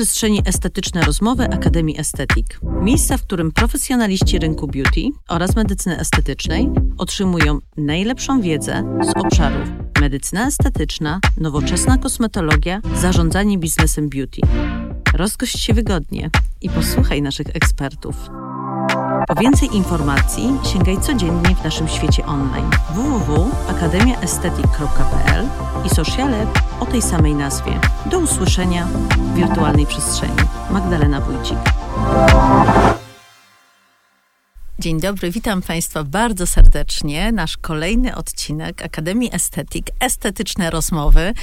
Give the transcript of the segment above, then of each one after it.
przestrzeni estetyczne rozmowy Akademii Estetik. Miejsca, w którym profesjonaliści rynku beauty oraz medycyny estetycznej otrzymują najlepszą wiedzę z obszarów medycyna estetyczna, nowoczesna kosmetologia, zarządzanie biznesem beauty. Rozgość się wygodnie i posłuchaj naszych ekspertów. Po więcej informacji sięgaj codziennie w naszym świecie online www.akademiaestetyk.pl i sociale o tej samej nazwie. Do usłyszenia w wirtualnej przestrzeni. Magdalena Wójcik. Dzień dobry, witam Państwa bardzo serdecznie. Nasz kolejny odcinek Akademii Estetyk, estetyczne rozmowy.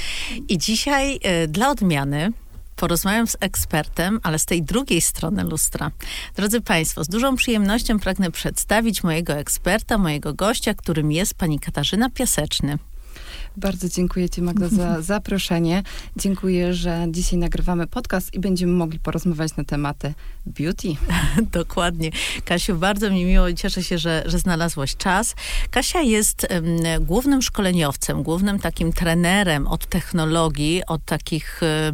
I dzisiaj y, dla odmiany porozmawiam z ekspertem, ale z tej drugiej strony lustra. Drodzy Państwo, z dużą przyjemnością pragnę przedstawić mojego eksperta, mojego gościa, którym jest pani Katarzyna Piaseczny. Bardzo dziękuję Ci, Magda, za zaproszenie. Dziękuję, że dzisiaj nagrywamy podcast i będziemy mogli porozmawiać na tematy beauty. Dokładnie. Kasiu, bardzo mi miło i cieszę się, że, że znalazłaś czas. Kasia jest um, głównym szkoleniowcem, głównym takim trenerem od technologii, od takich e,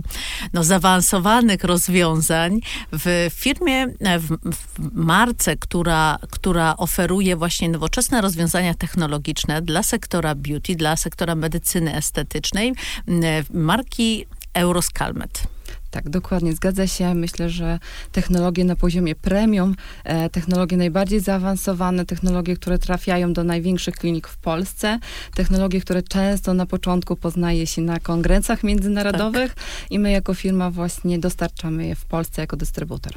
no, zaawansowanych rozwiązań w firmie, e, w, w marce, która, która oferuje właśnie nowoczesne rozwiązania technologiczne dla sektora beauty, dla sektora medycyny estetycznej, marki Euroscalmet. Tak, dokładnie, zgadza się. Myślę, że technologie na poziomie premium, e, technologie najbardziej zaawansowane, technologie, które trafiają do największych klinik w Polsce, technologie, które często na początku poznaje się na kongresach międzynarodowych tak. i my jako firma właśnie dostarczamy je w Polsce jako dystrybutor.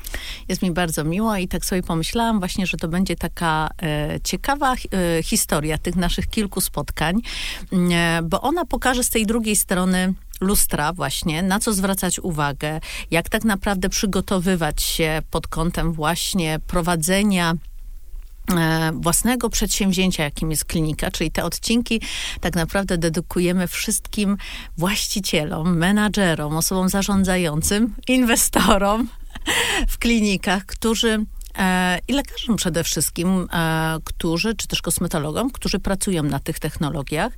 Jest mi bardzo miło i tak sobie pomyślałam właśnie, że to będzie taka e, ciekawa e, historia tych naszych kilku spotkań, e, bo ona pokaże z tej drugiej strony lustra właśnie, na co zwracać uwagę, jak tak naprawdę przygotowywać się pod kątem właśnie prowadzenia e, własnego przedsięwzięcia, jakim jest klinika, czyli te odcinki tak naprawdę dedykujemy wszystkim właścicielom, menadżerom, osobom zarządzającym, inwestorom w klinikach, którzy i lekarzom przede wszystkim, e, którzy, czy też kosmetologom, którzy pracują na tych technologiach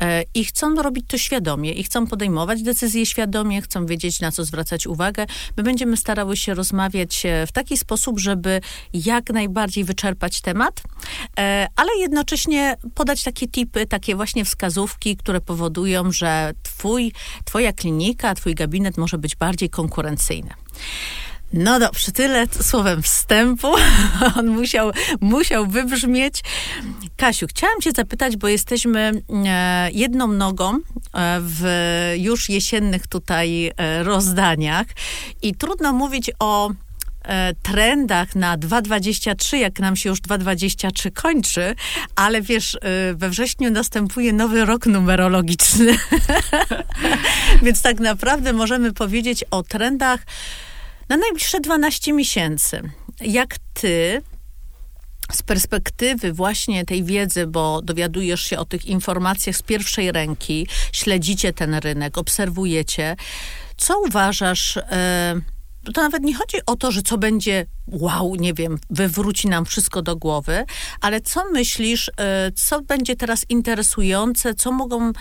e, i chcą robić to świadomie i chcą podejmować decyzje świadomie, chcą wiedzieć, na co zwracać uwagę. My będziemy starały się rozmawiać w taki sposób, żeby jak najbardziej wyczerpać temat, ale jednocześnie podać takie tipy, takie właśnie wskazówki, które powodują, że twój, twoja klinika, twój gabinet może być bardziej konkurencyjny. No dobrze, tyle słowem wstępu. On musiał, musiał wybrzmieć. Kasiu, chciałam cię zapytać, bo jesteśmy e, jedną nogą e, w już jesiennych tutaj e, rozdaniach i trudno mówić o trendach na 2.23, jak nam się już 2.23 kończy, ale wiesz, we wrześniu następuje nowy rok numerologiczny. Więc tak naprawdę możemy powiedzieć o trendach na najbliższe 12 miesięcy. Jak ty z perspektywy właśnie tej wiedzy, bo dowiadujesz się o tych informacjach z pierwszej ręki, śledzicie ten rynek, obserwujecie, co uważasz? E, to nawet nie chodzi o to, że co będzie, wow, nie wiem, wywróci nam wszystko do głowy, ale co myślisz, e, co będzie teraz interesujące, co mogą,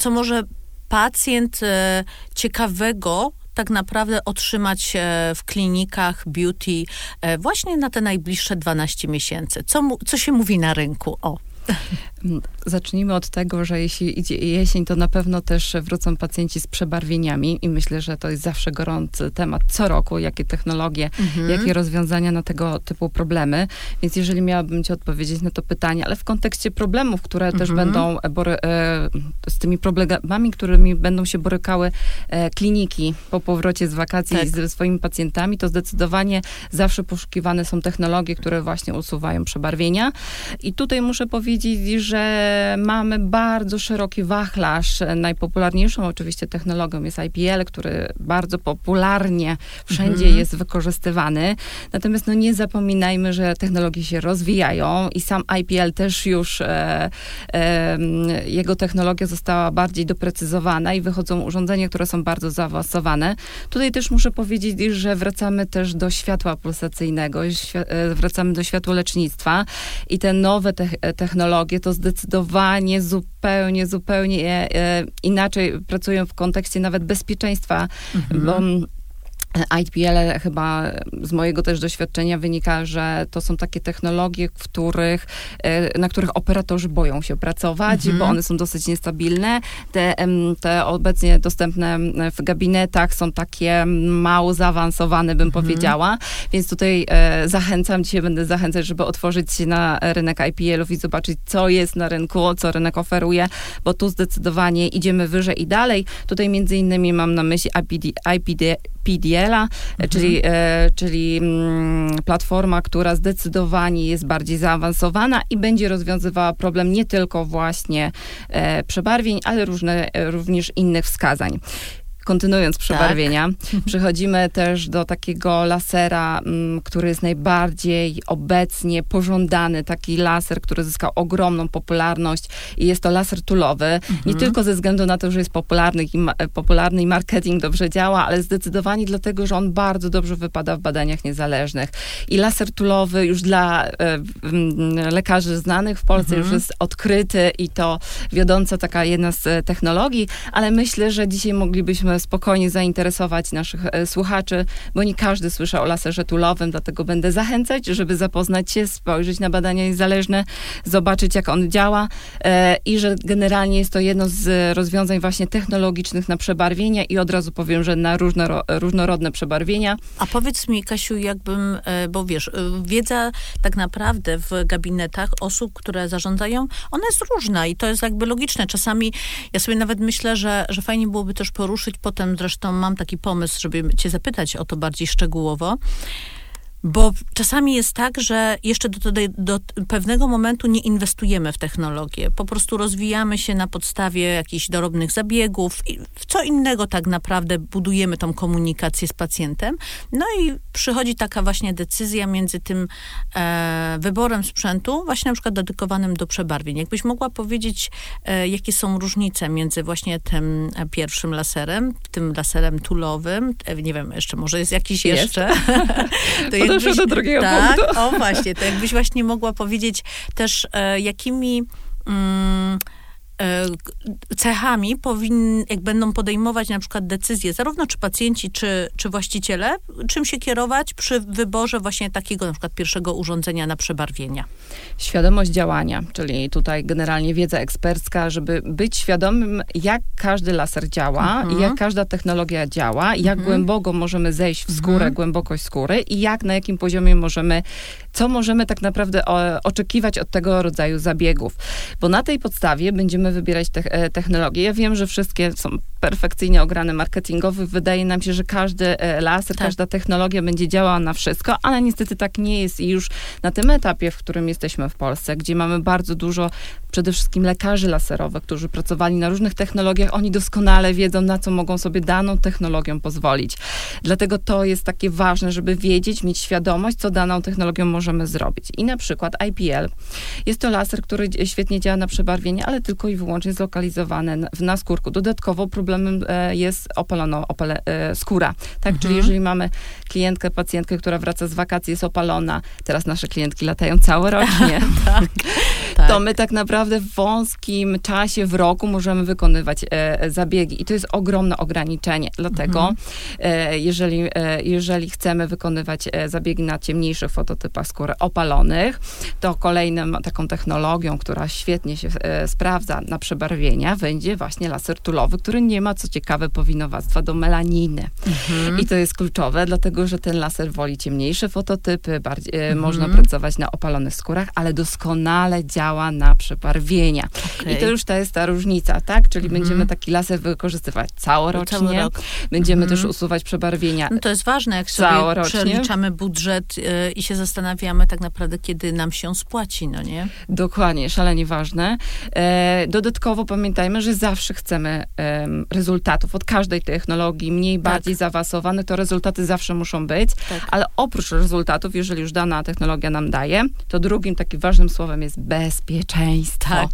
co może pacjent e, ciekawego tak naprawdę otrzymać w klinikach beauty e, właśnie na te najbliższe 12 miesięcy? Co, co się mówi na rynku? O. Zacznijmy od tego, że jeśli idzie jesień, to na pewno też wrócą pacjenci z przebarwieniami i myślę, że to jest zawsze gorący temat co roku, jakie technologie, mhm. jakie rozwiązania na tego typu problemy. Więc jeżeli miałabym ci odpowiedzieć na to pytanie, ale w kontekście problemów, które mhm. też będą bory, e, z tymi problemami, którymi będą się borykały e, kliniki po powrocie z wakacji tak. ze swoimi pacjentami, to zdecydowanie zawsze poszukiwane są technologie, które właśnie usuwają przebarwienia. I tutaj muszę powiedzieć, że że mamy bardzo szeroki wachlarz. Najpopularniejszą oczywiście technologią jest IPL, który bardzo popularnie wszędzie mhm. jest wykorzystywany. Natomiast no nie zapominajmy, że technologie się rozwijają i sam IPL też już e, e, jego technologia została bardziej doprecyzowana i wychodzą urządzenia, które są bardzo zaawansowane. Tutaj też muszę powiedzieć, że wracamy też do światła pulsacyjnego, e, wracamy do światłolecznictwa i te nowe te technologie to zdecydowanie zupełnie, zupełnie e, inaczej pracują w kontekście nawet bezpieczeństwa, mhm. bo IPL chyba z mojego też doświadczenia wynika, że to są takie technologie, w których, e, na których operatorzy boją się pracować, mhm. bo one są dosyć niestabilne. Te, te obecnie dostępne w gabinetach są takie mało zaawansowane, bym mhm. powiedziała. Więc tutaj e, zachęcam, dzisiaj będę zachęcać, żeby otworzyć się na rynek IPL-ów i zobaczyć, co jest na rynku, co rynek oferuje, bo tu zdecydowanie idziemy wyżej i dalej. Tutaj między innymi mam na myśli IPD, IPD PDL-a, mhm. czyli, e, czyli mm, platforma, która zdecydowanie jest bardziej zaawansowana i będzie rozwiązywała problem nie tylko właśnie e, przebarwień, ale różne, również innych wskazań kontynuując przebarwienia, tak. przechodzimy też do takiego lasera, mm, który jest najbardziej obecnie pożądany, taki laser, który zyskał ogromną popularność i jest to laser tulowy. Mhm. Nie tylko ze względu na to, że jest popularny i, popularny i marketing dobrze działa, ale zdecydowanie dlatego, że on bardzo dobrze wypada w badaniach niezależnych. I laser tulowy już dla e, lekarzy znanych w Polsce mhm. już jest odkryty i to wiodąca taka jedna z technologii, ale myślę, że dzisiaj moglibyśmy spokojnie zainteresować naszych e, słuchaczy, bo nie każdy słyszał o laserze tulowym, dlatego będę zachęcać, żeby zapoznać się, spojrzeć na badania niezależne, zobaczyć jak on działa e, i że generalnie jest to jedno z rozwiązań właśnie technologicznych na przebarwienia i od razu powiem, że na różnoro, różnorodne przebarwienia. A powiedz mi, Kasiu, jakbym, e, bo wiesz, wiedza tak naprawdę w gabinetach osób, które zarządzają, ona jest różna i to jest jakby logiczne. Czasami ja sobie nawet myślę, że, że fajnie byłoby też poruszyć Potem zresztą mam taki pomysł, żeby cię zapytać o to bardziej szczegółowo. Bo czasami jest tak, że jeszcze do, do, do, pewnego momentu nie inwestujemy w technologię. Po prostu rozwijamy się na podstawie jakichś dorobnych zabiegów. I w co innego tak naprawdę budujemy tą komunikację z pacjentem. No i przychodzi taka właśnie decyzja między tym e, wyborem sprzętu, właśnie na przykład dedykowanym do przebarwień. Jakbyś mogła powiedzieć, e, jakie są różnice między właśnie tym pierwszym laserem, tym laserem tulowym, e, nie wiem, jeszcze może jest jakiś jest. jeszcze. to do drugiego tak, punktu. O właśnie, to jakbyś właśnie mogła powiedzieć też, e, jakimi... Mm, cechami powin, jak będą podejmować na przykład decyzje, zarówno czy pacjenci, czy, czy właściciele, czym się kierować przy wyborze właśnie takiego na przykład pierwszego urządzenia na przebarwienia? Świadomość działania, czyli tutaj generalnie wiedza ekspercka, żeby być świadomym, jak każdy laser działa, mhm. jak każda technologia działa, jak mhm. głęboko możemy zejść w skórę, mhm. głębokość skóry i jak, na jakim poziomie możemy, co możemy tak naprawdę o, oczekiwać od tego rodzaju zabiegów. Bo na tej podstawie będziemy będziemy wybierać te, e, technologie. Ja wiem, że wszystkie są perfekcyjnie ograne marketingowy. Wydaje nam się, że każdy e, laser, tak. każda technologia będzie działała na wszystko, ale niestety tak nie jest i już na tym etapie, w którym jesteśmy w Polsce, gdzie mamy bardzo dużo przede wszystkim lekarzy laserowych, którzy pracowali na różnych technologiach, oni doskonale wiedzą, na co mogą sobie daną technologią pozwolić. Dlatego to jest takie ważne, żeby wiedzieć, mieć świadomość, co daną technologią możemy zrobić. I na przykład IPL. Jest to laser, który świetnie działa na przebarwienie, ale tylko i wyłącznie zlokalizowany w naskórku. Dodatkowo problemem e, jest opalona opale, e, skóra. Tak, mhm. czyli jeżeli mamy klientkę, pacjentkę, która wraca z wakacji, jest opalona, teraz nasze klientki latają całorocznie, tak, tak. to my tak naprawdę w wąskim czasie w roku możemy wykonywać e, zabiegi i to jest ogromne ograniczenie. Dlatego mhm. e, jeżeli, e, jeżeli chcemy wykonywać e, zabiegi na ciemniejszych fototypach skóry opalonych, to kolejną taką technologią, która świetnie się sprawdza na przebarwienia, będzie właśnie laser tulowy, który nie ma, co ciekawe, powinowactwa do melaniny. Mhm. I to jest kluczowe, dlatego, że ten laser woli ciemniejsze fototypy, bardziej, e, mhm. można pracować na opalonych skórach, ale doskonale działa na przebarwienia. Okay. I to już to jest ta różnica, tak? Czyli mhm. będziemy taki laser wykorzystywać całorocznie. Cały rok. Będziemy mhm. też usuwać przebarwienia. No to jest ważne, jak sobie całorocznie. przeliczamy budżet yy, i się zastanawiamy tak naprawdę, kiedy nam się spłaci, no nie? Dokładnie, szalenie ważne. E, dodatkowo pamiętajmy, że zawsze chcemy rezultatów od każdej technologii, mniej, tak. bardziej zaawansowane, to rezultaty zawsze muszą być, tak. ale oprócz rezultatów, jeżeli już dana technologia nam daje, to drugim takim ważnym słowem jest bezpieczeństwo. Tak.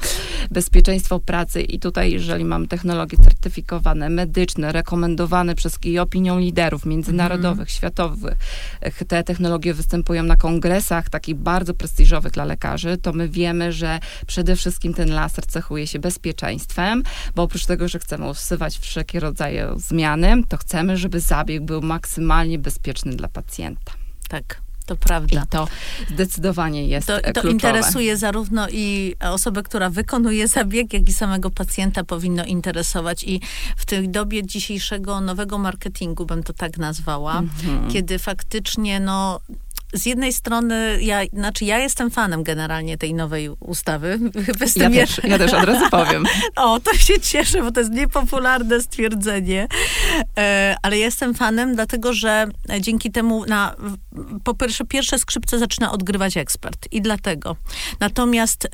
Bezpieczeństwo pracy i tutaj, jeżeli mam technologie certyfikowane, medyczne, rekomendowane przez i opinią liderów międzynarodowych, mm. światowych, te technologie występują na kongresach takich bardzo prestiżowych dla lekarzy, to my wiemy, że przede wszystkim ten laser cechuje się bezpieczeństwem, bo oprócz tego, że chcemy usuwać wszelkie rodzaje zmiany, to chcemy, żeby zabieg był maksymalnie bezpieczny dla pacjenta. Tak. To prawda. I to zdecydowanie jest to, to kluczowe. interesuje zarówno i osobę, która wykonuje zabieg, jak i samego pacjenta powinno interesować. I w tej dobie dzisiejszego nowego marketingu, bym to tak nazwała, mhm. kiedy faktycznie no, z jednej strony, ja, znaczy ja jestem fanem generalnie tej nowej ustawy. Ja też, ja też od razu powiem. o, to się cieszę, bo to jest niepopularne stwierdzenie. E, ale jestem fanem, dlatego że dzięki temu na, po pierwsze, pierwsze skrzypce zaczyna odgrywać ekspert i dlatego. Natomiast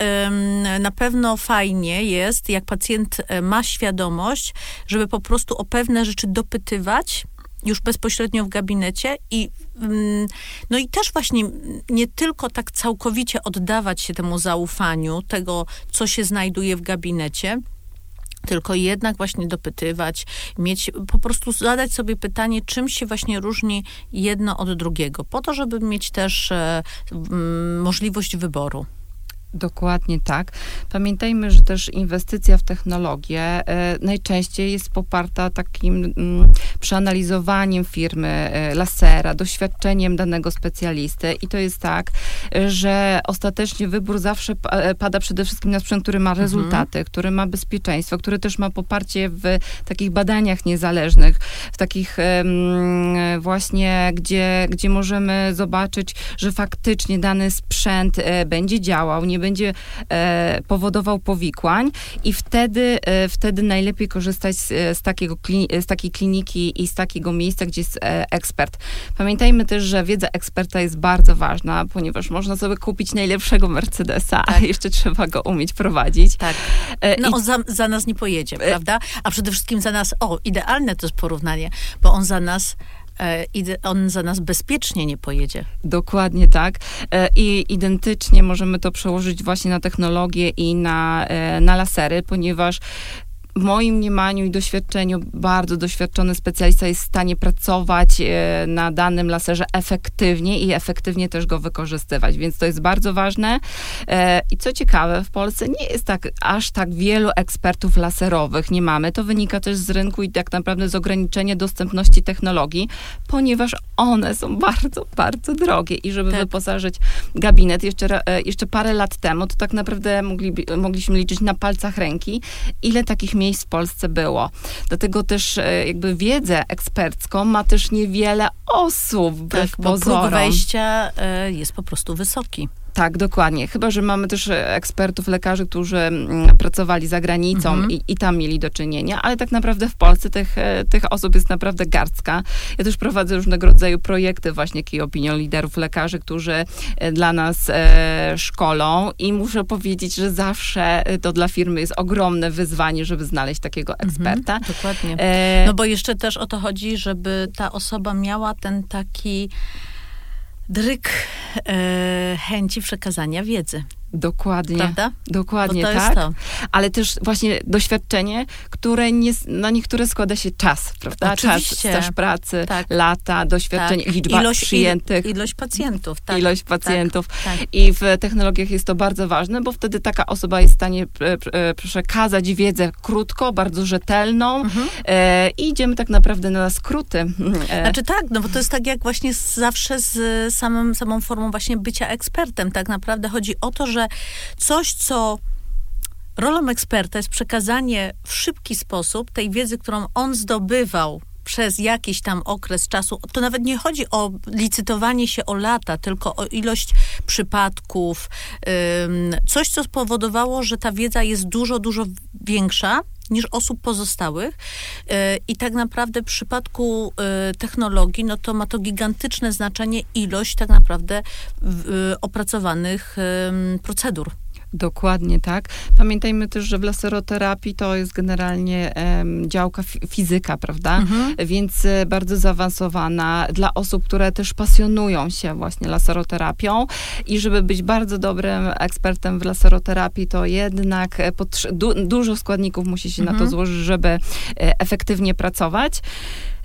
na pewno fajnie jest, jak pacjent e, ma świadomość, żeby po prostu o pewne rzeczy dopytywać, już bezpośrednio w gabinecie i mm, no i też właśnie nie tylko tak całkowicie oddawać się temu zaufaniu, tego, co się znajduje w gabinecie, tylko jednak właśnie dopytywać, mieć, po prostu zadać sobie pytanie, czym się właśnie różni jedno od drugiego, po to, żeby mieć też e, możliwość wyboru. Dokładnie tak. Pamiętajmy, że też inwestycja w technologię e, najczęściej jest poparta takim mm, przeanalizowaniem firmy e, lasera, doświadczeniem danego specjalisty i to jest tak, że ostatecznie wybór zawsze e, pada przede wszystkim na sprzęt, który ma mhm. rezultaty, mhm. który ma bezpieczeństwo, który też ma poparcie w takich badaniach niezależnych, w takich właśnie, gdzie, gdzie możemy zobaczyć, że faktycznie dany sprzęt będzie działał, nie będzie e, powodował powikłań i wtedy, e, wtedy najlepiej korzystać z, z, takiego, z takiej kliniki i z takiego miejsca, gdzie jest e, ekspert. Pamiętajmy też, że wiedza eksperta jest bardzo ważna, ponieważ można sobie kupić najlepszego Mercedesa, tak. a jeszcze trzeba go umieć prowadzić. Tak. E, no I... on za, za nas nie pojedzie, e, prawda? A przede wszystkim za nas, o, idealne to jest porównanie, bo on za nas i on za nas bezpiecznie nie pojedzie. Dokładnie tak. E, I identycznie możemy to przełożyć właśnie na technologię i na, e, na lasery, ponieważ w moim mniemaniu i doświadczeniu bardzo doświadczony specjalista jest w stanie pracować e, na danym laserze efektywnie i efektywnie też go wykorzystywać, więc to jest bardzo ważne. E, I co ciekawe, w Polsce nie jest tak aż tak wielu ekspertów laserowych, nie mamy. To wynika też z rynku i tak naprawdę z ograniczenia dostępności technologii, ponieważ one są bardzo, bardzo drogie i żeby tak. wyposażyć gabinet jeszcze, e, jeszcze parę lat temu, to tak naprawdę mogli, mogliśmy liczyć na palcach ręki, ile takich miejsc miejsc w Polsce było. Dlatego też e, jakby wiedzę ekspercką ma też niewiele osób, wbrew tak, pozorom. Bo próg wejścia e, jest po prostu wysoki. Tak, dokładnie. Chyba, że mamy też ekspertów, lekarzy, którzy mm, pracowali za granicą mhm. i, i, tam mieli do czynienia, ale tak naprawdę w Polsce tych, e, tych osób jest naprawdę garstka. Ja też prowadzę różnego rodzaju projekty właśnie key opinion liderów lekarzy, którzy e, dla nas e, szkolą i muszę powiedzieć, że zawsze e, to dla firmy jest ogromne wyzwanie, żeby znaleźć takiego mhm, eksperta. Mhm, dokładnie. E... No bo jeszcze też o to chodzi, żeby ta osoba miała ten taki dryk e, chęci przekazania wiedzy. Dokładnie. Prawda? Dokładnie, tak. Ale też właśnie doświadczenie, które nie, na niektóre składa się czas, prawda? Oczywiście. Czas, staż pracy, tak. lata, doświadczenie, tak. liczba ilość, przyjętych. ilość pacjentów, tak. Ilość tak, pacjentów. Tak. I w technologiach jest to bardzo ważne, bo wtedy taka osoba jest w stanie e, przekazać wiedzę krótko, bardzo rzetelną mhm. e, i idziemy tak naprawdę na skróty. E. Znaczy tak, no bo to jest tak jak właśnie zawsze z samą, samą formą właśnie bycia ekspertem. Tak naprawdę chodzi o to, że coś, co rolą eksperta jest przekazanie w szybki sposób tej wiedzy, którą on zdobywał przez jakiś tam okres czasu, to nawet nie chodzi o licytowanie się o lata, tylko o ilość przypadków, coś, co spowodowało, że ta wiedza jest dużo, dużo większa niż osób pozostałych. Y, I tak naprawdę w przypadku y, technologii, no to ma to gigantyczne znaczenie ilość tak naprawdę opracowanych procedur. Dokładnie tak. Pamiętajmy też, że w laseroterapii to jest generalnie um, działka fizyka, prawda? Mhm. Więc e, bardzo zaawansowana dla osób, które też pasjonują się właśnie laseroterapią i żeby być bardzo dobrym ekspertem w laseroterapii, to jednak du dużo składników musi się mhm. na to mhm. złożyć, żeby e, efektywnie pracować.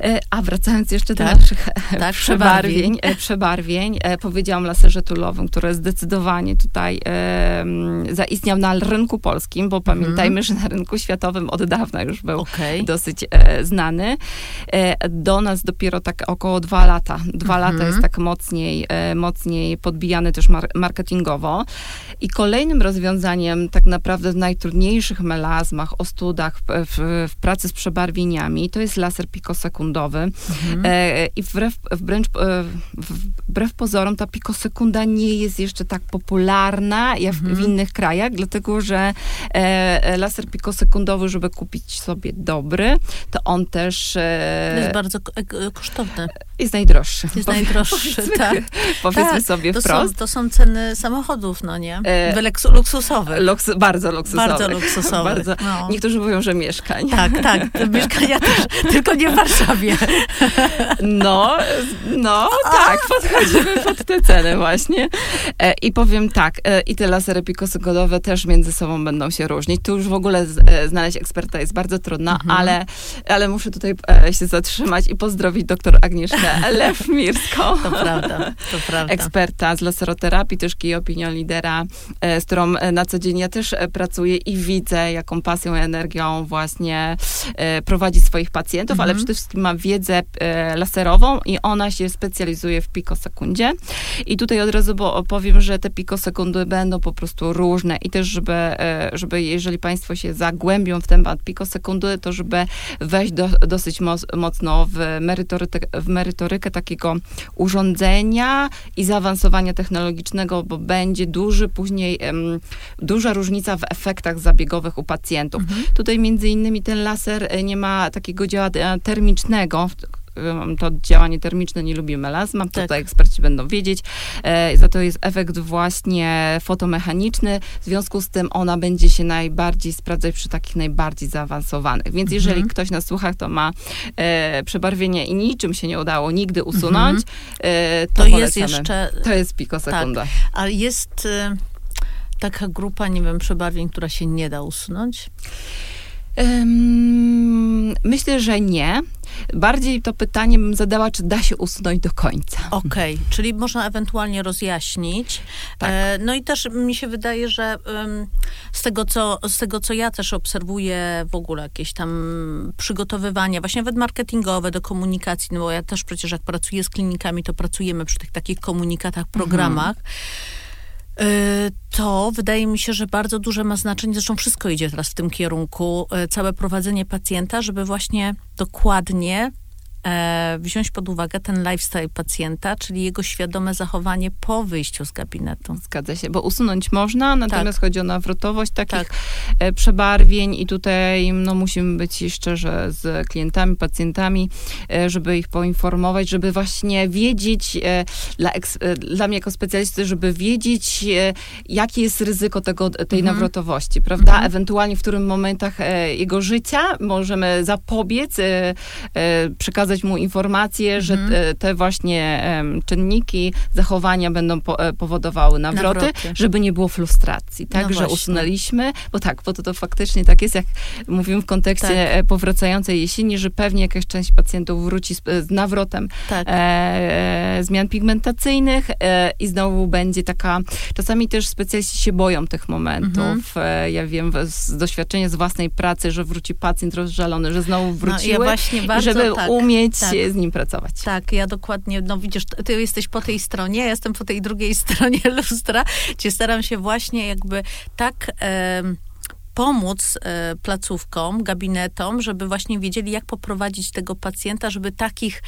E, a wracając jeszcze Tak. do naszych Tak, tak, przebarwień, e, przebarwień e, powiedziałam laserze tulowym, który zdecydowanie tutaj zaistniał na rynku polskim, bo pamiętajmy, że na rynku światowym od dawna już był Okej. dosyć znany. Do nas dopiero tak około dwa lata. Dwa Mhm. lata jest tak mocniej, mocniej podbijany też mar- marketingowo. I kolejnym rozwiązaniem tak naprawdę w najtrudniejszych melazmach, ostudach, w, w, w pracy z przebarwieniami, to jest laser Mhm. E, I wbrew, wręcz e, wbrew pozorom ta pikosekunda nie jest jeszcze tak popularna jak w, w Mhm. innych krajach, dlatego że e, laser pikosekundowy, żeby kupić sobie dobry, to on też e, jest bardzo e, kosztowne. jest najdroższy. Jest Powie- najdroższy, powiedzmy, tak. Powiedzmy Tak, sobie To są, wprost. to są ceny samochodów, no nie? E, Wyleksu- luksusowych. Luks, bardzo luksusowy. Bardzo luksusowych. bardzo. No. Niektórzy mówią, że mieszkań. Tak, tak. Mieszkania też, tylko nie w Warszawie. No, no tak, podchodzimy pod te ceny właśnie. E, I powiem tak, e, i te lasery pikosekundowe też między sobą będą się różnić. Tu już w ogóle z, e, znaleźć eksperta jest bardzo trudno, Mhm. ale, ale muszę tutaj e, się zatrzymać i pozdrowić doktor Agnieszkę Lewmirską. To prawda, to prawda. eksperta z laseroterapii, też key opinion lidera, e, z którą e, na co dzień ja też pracuję i widzę, jaką pasją i energią właśnie prowadzi swoich pacjentów, ale Mhm. przede wszystkim ma wiedzę e, laserową i ona się specjalizuje w pikosekundzie. I tutaj od razu bo opowiem, że te pikosekundy będą po prostu różne i też, żeby, e, żeby jeżeli Państwo się zagłębią w temat pikosekundy, to żeby wejść do, dosyć moc, mocno w merytorykę, w merytorykę takiego urządzenia i zaawansowania technologicznego, bo będzie duży później, duża różnica w efektach zabiegowych u pacjentów. Mhm. Tutaj między innymi ten laser e, nie ma takiego działania termicznego, em, to działanie termiczne nie lubi melazma, Tak. tutaj eksperci będą wiedzieć. E, za to jest efekt właśnie fotomechaniczny, w związku z tym ona będzie się najbardziej sprawdzać przy takich najbardziej zaawansowanych. Więc jeżeli Mhm. ktoś na słuchach to ma e, przebarwienie i niczym się nie udało nigdy usunąć, e, to, To jest jeszcze, To jest pikosekunda. ale jest y, taka grupa, nie wiem, przebarwień, która się nie da usunąć. Myślę, że nie. Bardziej to pytanie bym zadała, czy da się usunąć do końca. Okej, czyli można ewentualnie rozjaśnić. Tak. E, no i też mi się wydaje, że z, tego, co, z tego, co ja też obserwuję w ogóle jakieś tam przygotowywania, właśnie nawet marketingowe do komunikacji, no bo ja też przecież jak pracuję z klinikami, to pracujemy przy tych takich komunikatach, programach. Y, To wydaje mi się, że bardzo duże ma znaczenie, zresztą wszystko idzie teraz w tym kierunku, y, całe prowadzenie pacjenta, żeby właśnie dokładnie wziąć pod uwagę ten lifestyle pacjenta, czyli jego świadome zachowanie po wyjściu z gabinetu. Zgadza się, bo usunąć można, natomiast chodzi o nawrotowość takich Tak. e, przebarwień i tutaj no, musimy być szczerze z klientami, pacjentami, e, żeby ich poinformować, żeby właśnie wiedzieć, e, dla, e, dla mnie jako specjalisty, żeby wiedzieć, e, jakie jest ryzyko tego, tej Mhm. nawrotowości, prawda? Mhm. Ewentualnie w którym momentach e, jego życia możemy zapobiec, e, e, przekazać mu informację, że Mhm. te, te właśnie em, czynniki, zachowania będą po, e, powodowały nawroty, Nawroty. żeby nie było frustracji. No Także właśnie. usunęliśmy, bo tak, bo to, to faktycznie tak jest, jak mówimy w kontekście Tak. e, powracającej jesieni, że pewnie jakaś część pacjentów wróci z, z nawrotem Tak. e, e, zmian pigmentacyjnych e, i znowu będzie taka, czasami też specjaliści się boją tych momentów. Mhm. E, ja wiem z doświadczenia z własnej pracy, że wróci pacjent rozżalony, że znowu No, wróciły ja właśnie bardzo żeby tak. umieć tak. z nim pracować. Tak, ja dokładnie, no widzisz, ty jesteś po tej stronie, ja jestem po tej drugiej stronie lustra, gdzie staram się właśnie jakby tak em, pomóc e, placówkom, gabinetom, żeby właśnie wiedzieli, jak poprowadzić tego pacjenta, żeby takich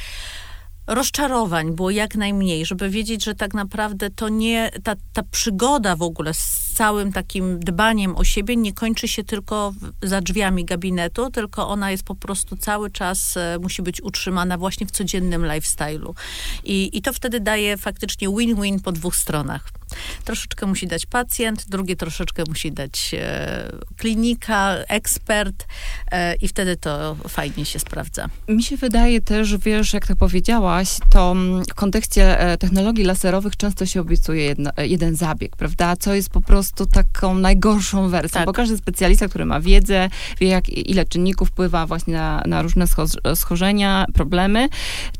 rozczarowań było jak najmniej, żeby wiedzieć, że tak naprawdę to nie, ta, ta przygoda w ogóle z całym takim dbaniem o siebie nie kończy się tylko za drzwiami gabinetu, tylko ona jest po prostu cały czas, e, musi być utrzymana właśnie w codziennym lifestyle'u. I, I to wtedy daje faktycznie win-win po dwóch stronach. Troszeczkę musi dać pacjent, drugie troszeczkę musi dać e, klinika, ekspert e, i wtedy to fajnie się sprawdza. Mi się wydaje też, wiesz, jak to powiedziałaś, to mm, w kontekście e, technologii laserowych często się obiecuje jedno, e, jeden zabieg, prawda? Co jest po prostu taką najgorszą wersją, Tak. bo każdy specjalista, który ma wiedzę, wie jak, ile czynników wpływa właśnie na, na różne scho- schorzenia, problemy,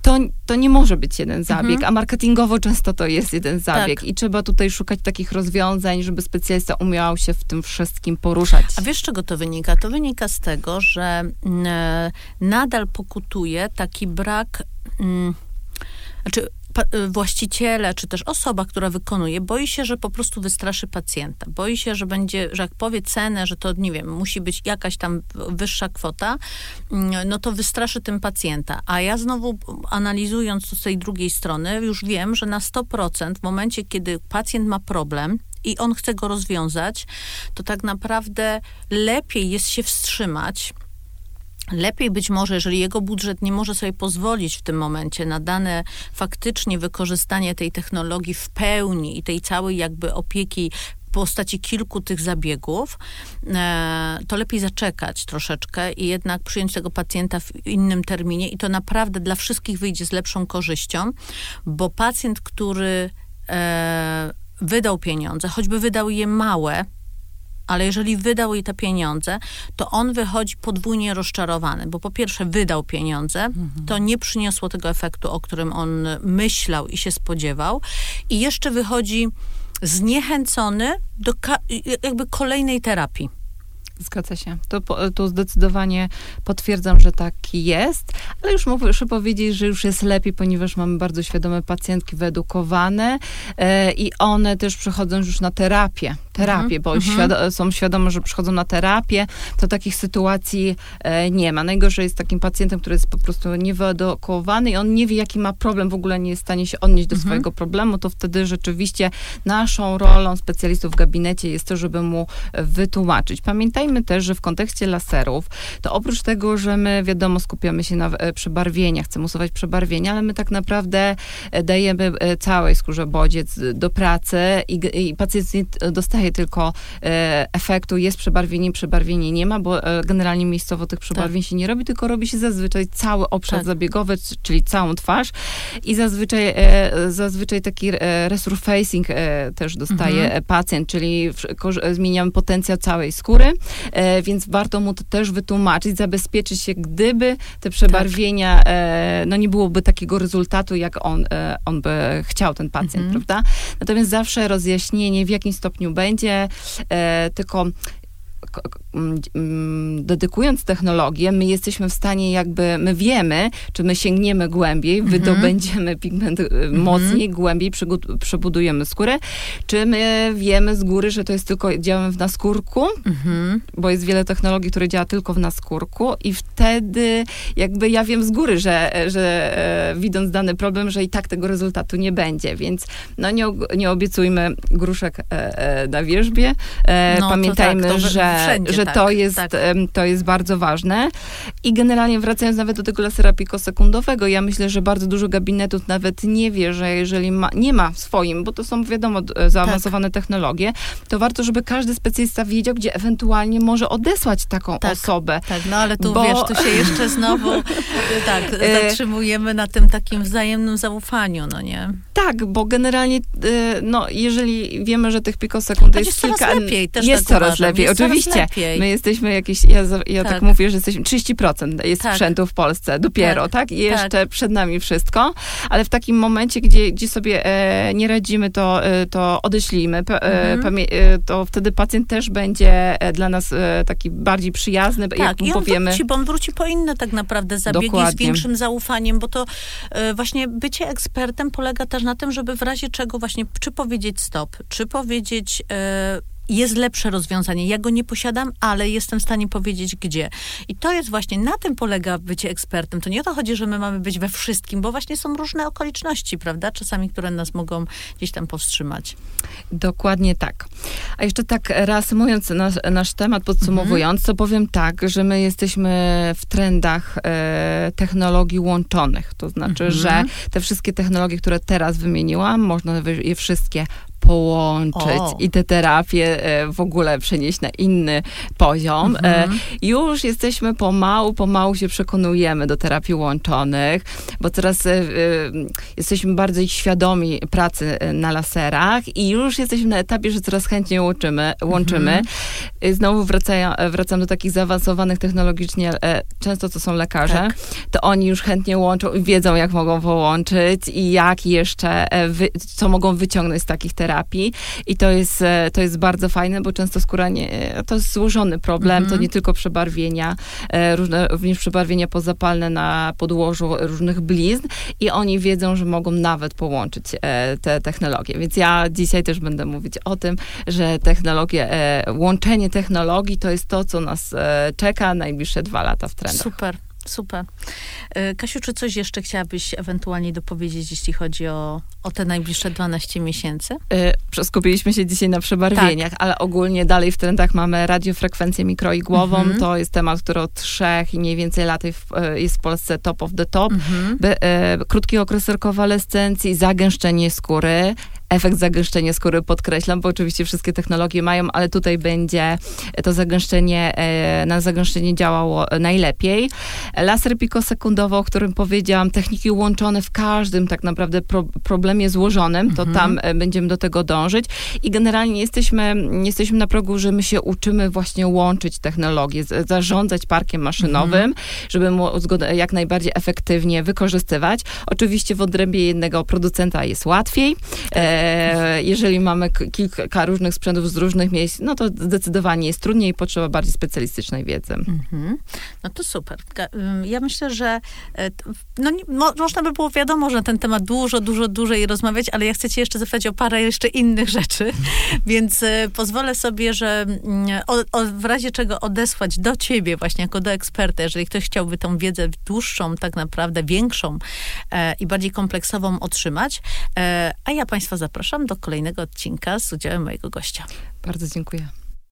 to, to nie może być jeden zabieg, Mhm. a marketingowo często to jest jeden zabieg Tak. i trzeba tutaj szukać takich rozwiązań, żeby specjalista umiał się w tym wszystkim poruszać. A wiesz, czego to wynika? To wynika z tego, że mm, e, nadal pokutuje taki brak, mm, znaczy właściciele, czy też osoba, która wykonuje, boi się, że po prostu wystraszy pacjenta. Boi się, że będzie, że jak powie cenę, że to, nie wiem, musi być jakaś tam wyższa kwota, mm, no to wystraszy tym pacjenta. A ja znowu analizując to z tej drugiej strony, już wiem, że na 100% w momencie, kiedy pacjent ma problem, i on chce go rozwiązać, to tak naprawdę lepiej jest się wstrzymać. Lepiej być może, jeżeli jego budżet nie może sobie pozwolić w tym momencie na dane faktycznie wykorzystanie tej technologii w pełni i tej całej jakby opieki postaci kilku tych zabiegów, e, to lepiej zaczekać troszeczkę i jednak przyjąć tego pacjenta w innym terminie i to naprawdę dla wszystkich wyjdzie z lepszą korzyścią, bo pacjent, który e, wydał pieniądze, choćby wydał je małe, ale jeżeli wydał jej te pieniądze, to on wychodzi podwójnie rozczarowany, bo po pierwsze wydał pieniądze, to nie przyniosło tego efektu, o którym on myślał i się spodziewał, i jeszcze wychodzi zniechęcony do jakby kolejnej terapii. Zgadza się. To, to zdecydowanie potwierdzam, że taki jest, ale już muszę powiedzieć, że już jest lepiej, ponieważ mamy bardzo świadome pacjentki wyedukowane e, i one też przychodzą już na terapię. Terapię, bo świado- są świadome, że przychodzą na terapię, to takich sytuacji e, nie ma. Najgorsze jest takim pacjentem, który jest po prostu niewyedukowany i on nie wie, jaki ma problem, w ogóle nie jest w stanie się odnieść do swojego problemu, to wtedy rzeczywiście naszą rolą specjalistów w gabinecie jest to, żeby mu wytłumaczyć. Pamiętajmy też, że w kontekście laserów, to oprócz tego, że my wiadomo skupiamy się na e, przebarwieniach, chcemy usuwać przebarwienia, ale my tak naprawdę e, dajemy e, całej skórze bodziec do pracy i, i pacjent nie t- dostaje tylko e, efektu, jest przebarwienie, przebarwienie nie ma, bo e, generalnie miejscowo tych przebarwień się nie robi, tylko robi się zazwyczaj cały obszar Tak. zabiegowy, czyli całą twarz i zazwyczaj, e, zazwyczaj taki resurfacing też dostaje Mhm. pacjent, czyli zmieniamy potencjał całej skóry, więc warto mu to też wytłumaczyć, zabezpieczyć się, gdyby te przebarwienia, e, no nie byłoby takiego rezultatu, jak on, on by chciał, ten pacjent, Mhm. prawda? Natomiast zawsze rozjaśnienie, w jakim stopniu będzie, e, tylko dedykując technologię, my jesteśmy w stanie jakby, my wiemy, czy my sięgniemy głębiej, Mhm. wydobędziemy pigment e, mocniej, głębiej, przebudujemy skórę, czy my wiemy z góry, że to jest tylko, działamy w naskórku, Mhm. bo jest wiele technologii, które działa tylko w naskórku i wtedy jakby ja wiem z góry, że, że e, widząc dany problem, że i tak tego rezultatu nie będzie, więc no nie, nie obiecujmy gruszek e, e, na wierzbie. E, No to Pamiętajmy, tak, to że, że tak, to, jest, tak. to jest bardzo ważne. I generalnie wracając nawet do tego lasera pikosekundowego, ja myślę, że bardzo dużo gabinetów nawet nie wie, że jeżeli ma, nie ma w swoim, bo to są wiadomo d- zaawansowane technologie, to warto, żeby każdy specjalista wiedział, gdzie ewentualnie może odesłać taką Tak. osobę. Tak, no ale tu Bo- wiesz, tu się jeszcze znowu tak, E, zatrzymujemy na tym takim wzajemnym zaufaniu, no nie? Tak, bo generalnie, y, no, jeżeli wiemy, że tych pikosekund jest coraz kilka... lepiej, też jest tak coraz uważam, lepiej, jest coraz oczywiście. lepiej. My jesteśmy jakieś, ja, ja tak. Tak. mówię, że jesteśmy 30% jest Tak. sprzętu w Polsce, dopiero, tak? Tak, I jeszcze przed nami wszystko, ale w takim momencie, gdzie, gdzie sobie e, nie radzimy, to, e, to odeślijmy, P, e, Mhm. e, to wtedy pacjent też będzie e, dla nas e, taki bardziej przyjazny, jak Tak, mu i on powiemy. wróci, bo on wróci po inne tak naprawdę zabiegi z Dokładnie. większym zaufaniem, bo to właśnie bycie ekspertem polega też na tym, żeby w razie czego właśnie, czy powiedzieć stop, czy powiedzieć jest lepsze rozwiązanie. Ja go nie posiadam, ale jestem w stanie powiedzieć gdzie. I to jest właśnie, na tym polega bycie ekspertem. To nie o to chodzi, że my mamy być we wszystkim, bo właśnie są różne okoliczności, prawda? Czasami, które nas mogą gdzieś tam powstrzymać. Dokładnie tak. A jeszcze tak reasumując nasz, nasz temat, podsumowując, to powiem tak, że my jesteśmy w trendach e, technologii łączonych. To znaczy, Mhm. że te wszystkie technologie, które teraz wymieniłam, można je wszystkie połączyć O. i te terapie w ogóle przenieść na inny poziom. Mhm. E, Już jesteśmy pomału, pomału się przekonujemy do terapii łączonych, bo teraz e, e, jesteśmy bardziej świadomi pracy na laserach i już jesteśmy na etapie, że coraz chętniej łączymy. łączymy. Mhm. Znowu wracają, wracam do takich zaawansowanych technologicznie, często to są lekarze, Tak. to oni już chętnie łączą i wiedzą, jak mogą połączyć i jak jeszcze, co mogą wyciągnąć z takich terapii. I to jest, e, to jest bardzo fajne, bo często skóra nie, to jest złożony problem, Mhm. to nie tylko przebarwienia, e, różne, również przebarwienia pozapalne na podłożu różnych blizn i oni wiedzą, że mogą nawet połączyć e, te technologie. Więc ja dzisiaj też będę mówić o tym, że technologie, e, łączenie technologii to jest to, co nas e, czeka najbliższe dwa lata w trendach. Super, super. E, Kasiu, czy coś jeszcze chciałabyś ewentualnie dopowiedzieć, jeśli chodzi o, o te najbliższe 12 miesięcy? Y, Skupiliśmy się dzisiaj na przebarwieniach, ale ogólnie dalej w trendach mamy radiofrekwencję mikroigłową. Mhm. To jest temat, który od trzech i mniej więcej lat y, jest w Polsce top of the top. Mhm. By, e, krótki okres rekonwalescencji, zagęszczenie skóry. Efekt zagęszczenia skóry podkreślam, bo oczywiście wszystkie technologie mają, ale tutaj będzie to zagęszczenie, e, na zagęszczenie działało najlepiej. Laser pikosekundowy, o którym powiedziałam, techniki łączone w każdym tak naprawdę pro, problemie złożonym, to Mhm. tam e, będziemy do tego dążyć. I generalnie jesteśmy, jesteśmy na progu, że my się uczymy właśnie łączyć technologie, zarządzać parkiem maszynowym, żeby móc go jak najbardziej efektywnie wykorzystywać. Oczywiście w odrębie jednego producenta jest łatwiej. E, jeżeli mamy kilka różnych sprzętów z różnych miejsc, no to zdecydowanie jest trudniej i potrzeba bardziej specjalistycznej wiedzy. Mhm. No to super. Ja myślę, że e, no, można by było wiadomo, że na ten temat dużo, dużo dłużej rozmawiać, ale ja chcę cię jeszcze zapytać o parę jeszcze innych rzeczy, więc e, pozwolę sobie, że mm, o, o, w razie czego odesłać do ciebie właśnie jako do eksperta, jeżeli ktoś chciałby tą wiedzę dłuższą, tak naprawdę większą e, i bardziej kompleksową otrzymać. E, a ja państwa zapraszam do kolejnego odcinka z udziałem mojego gościa. Bardzo dziękuję.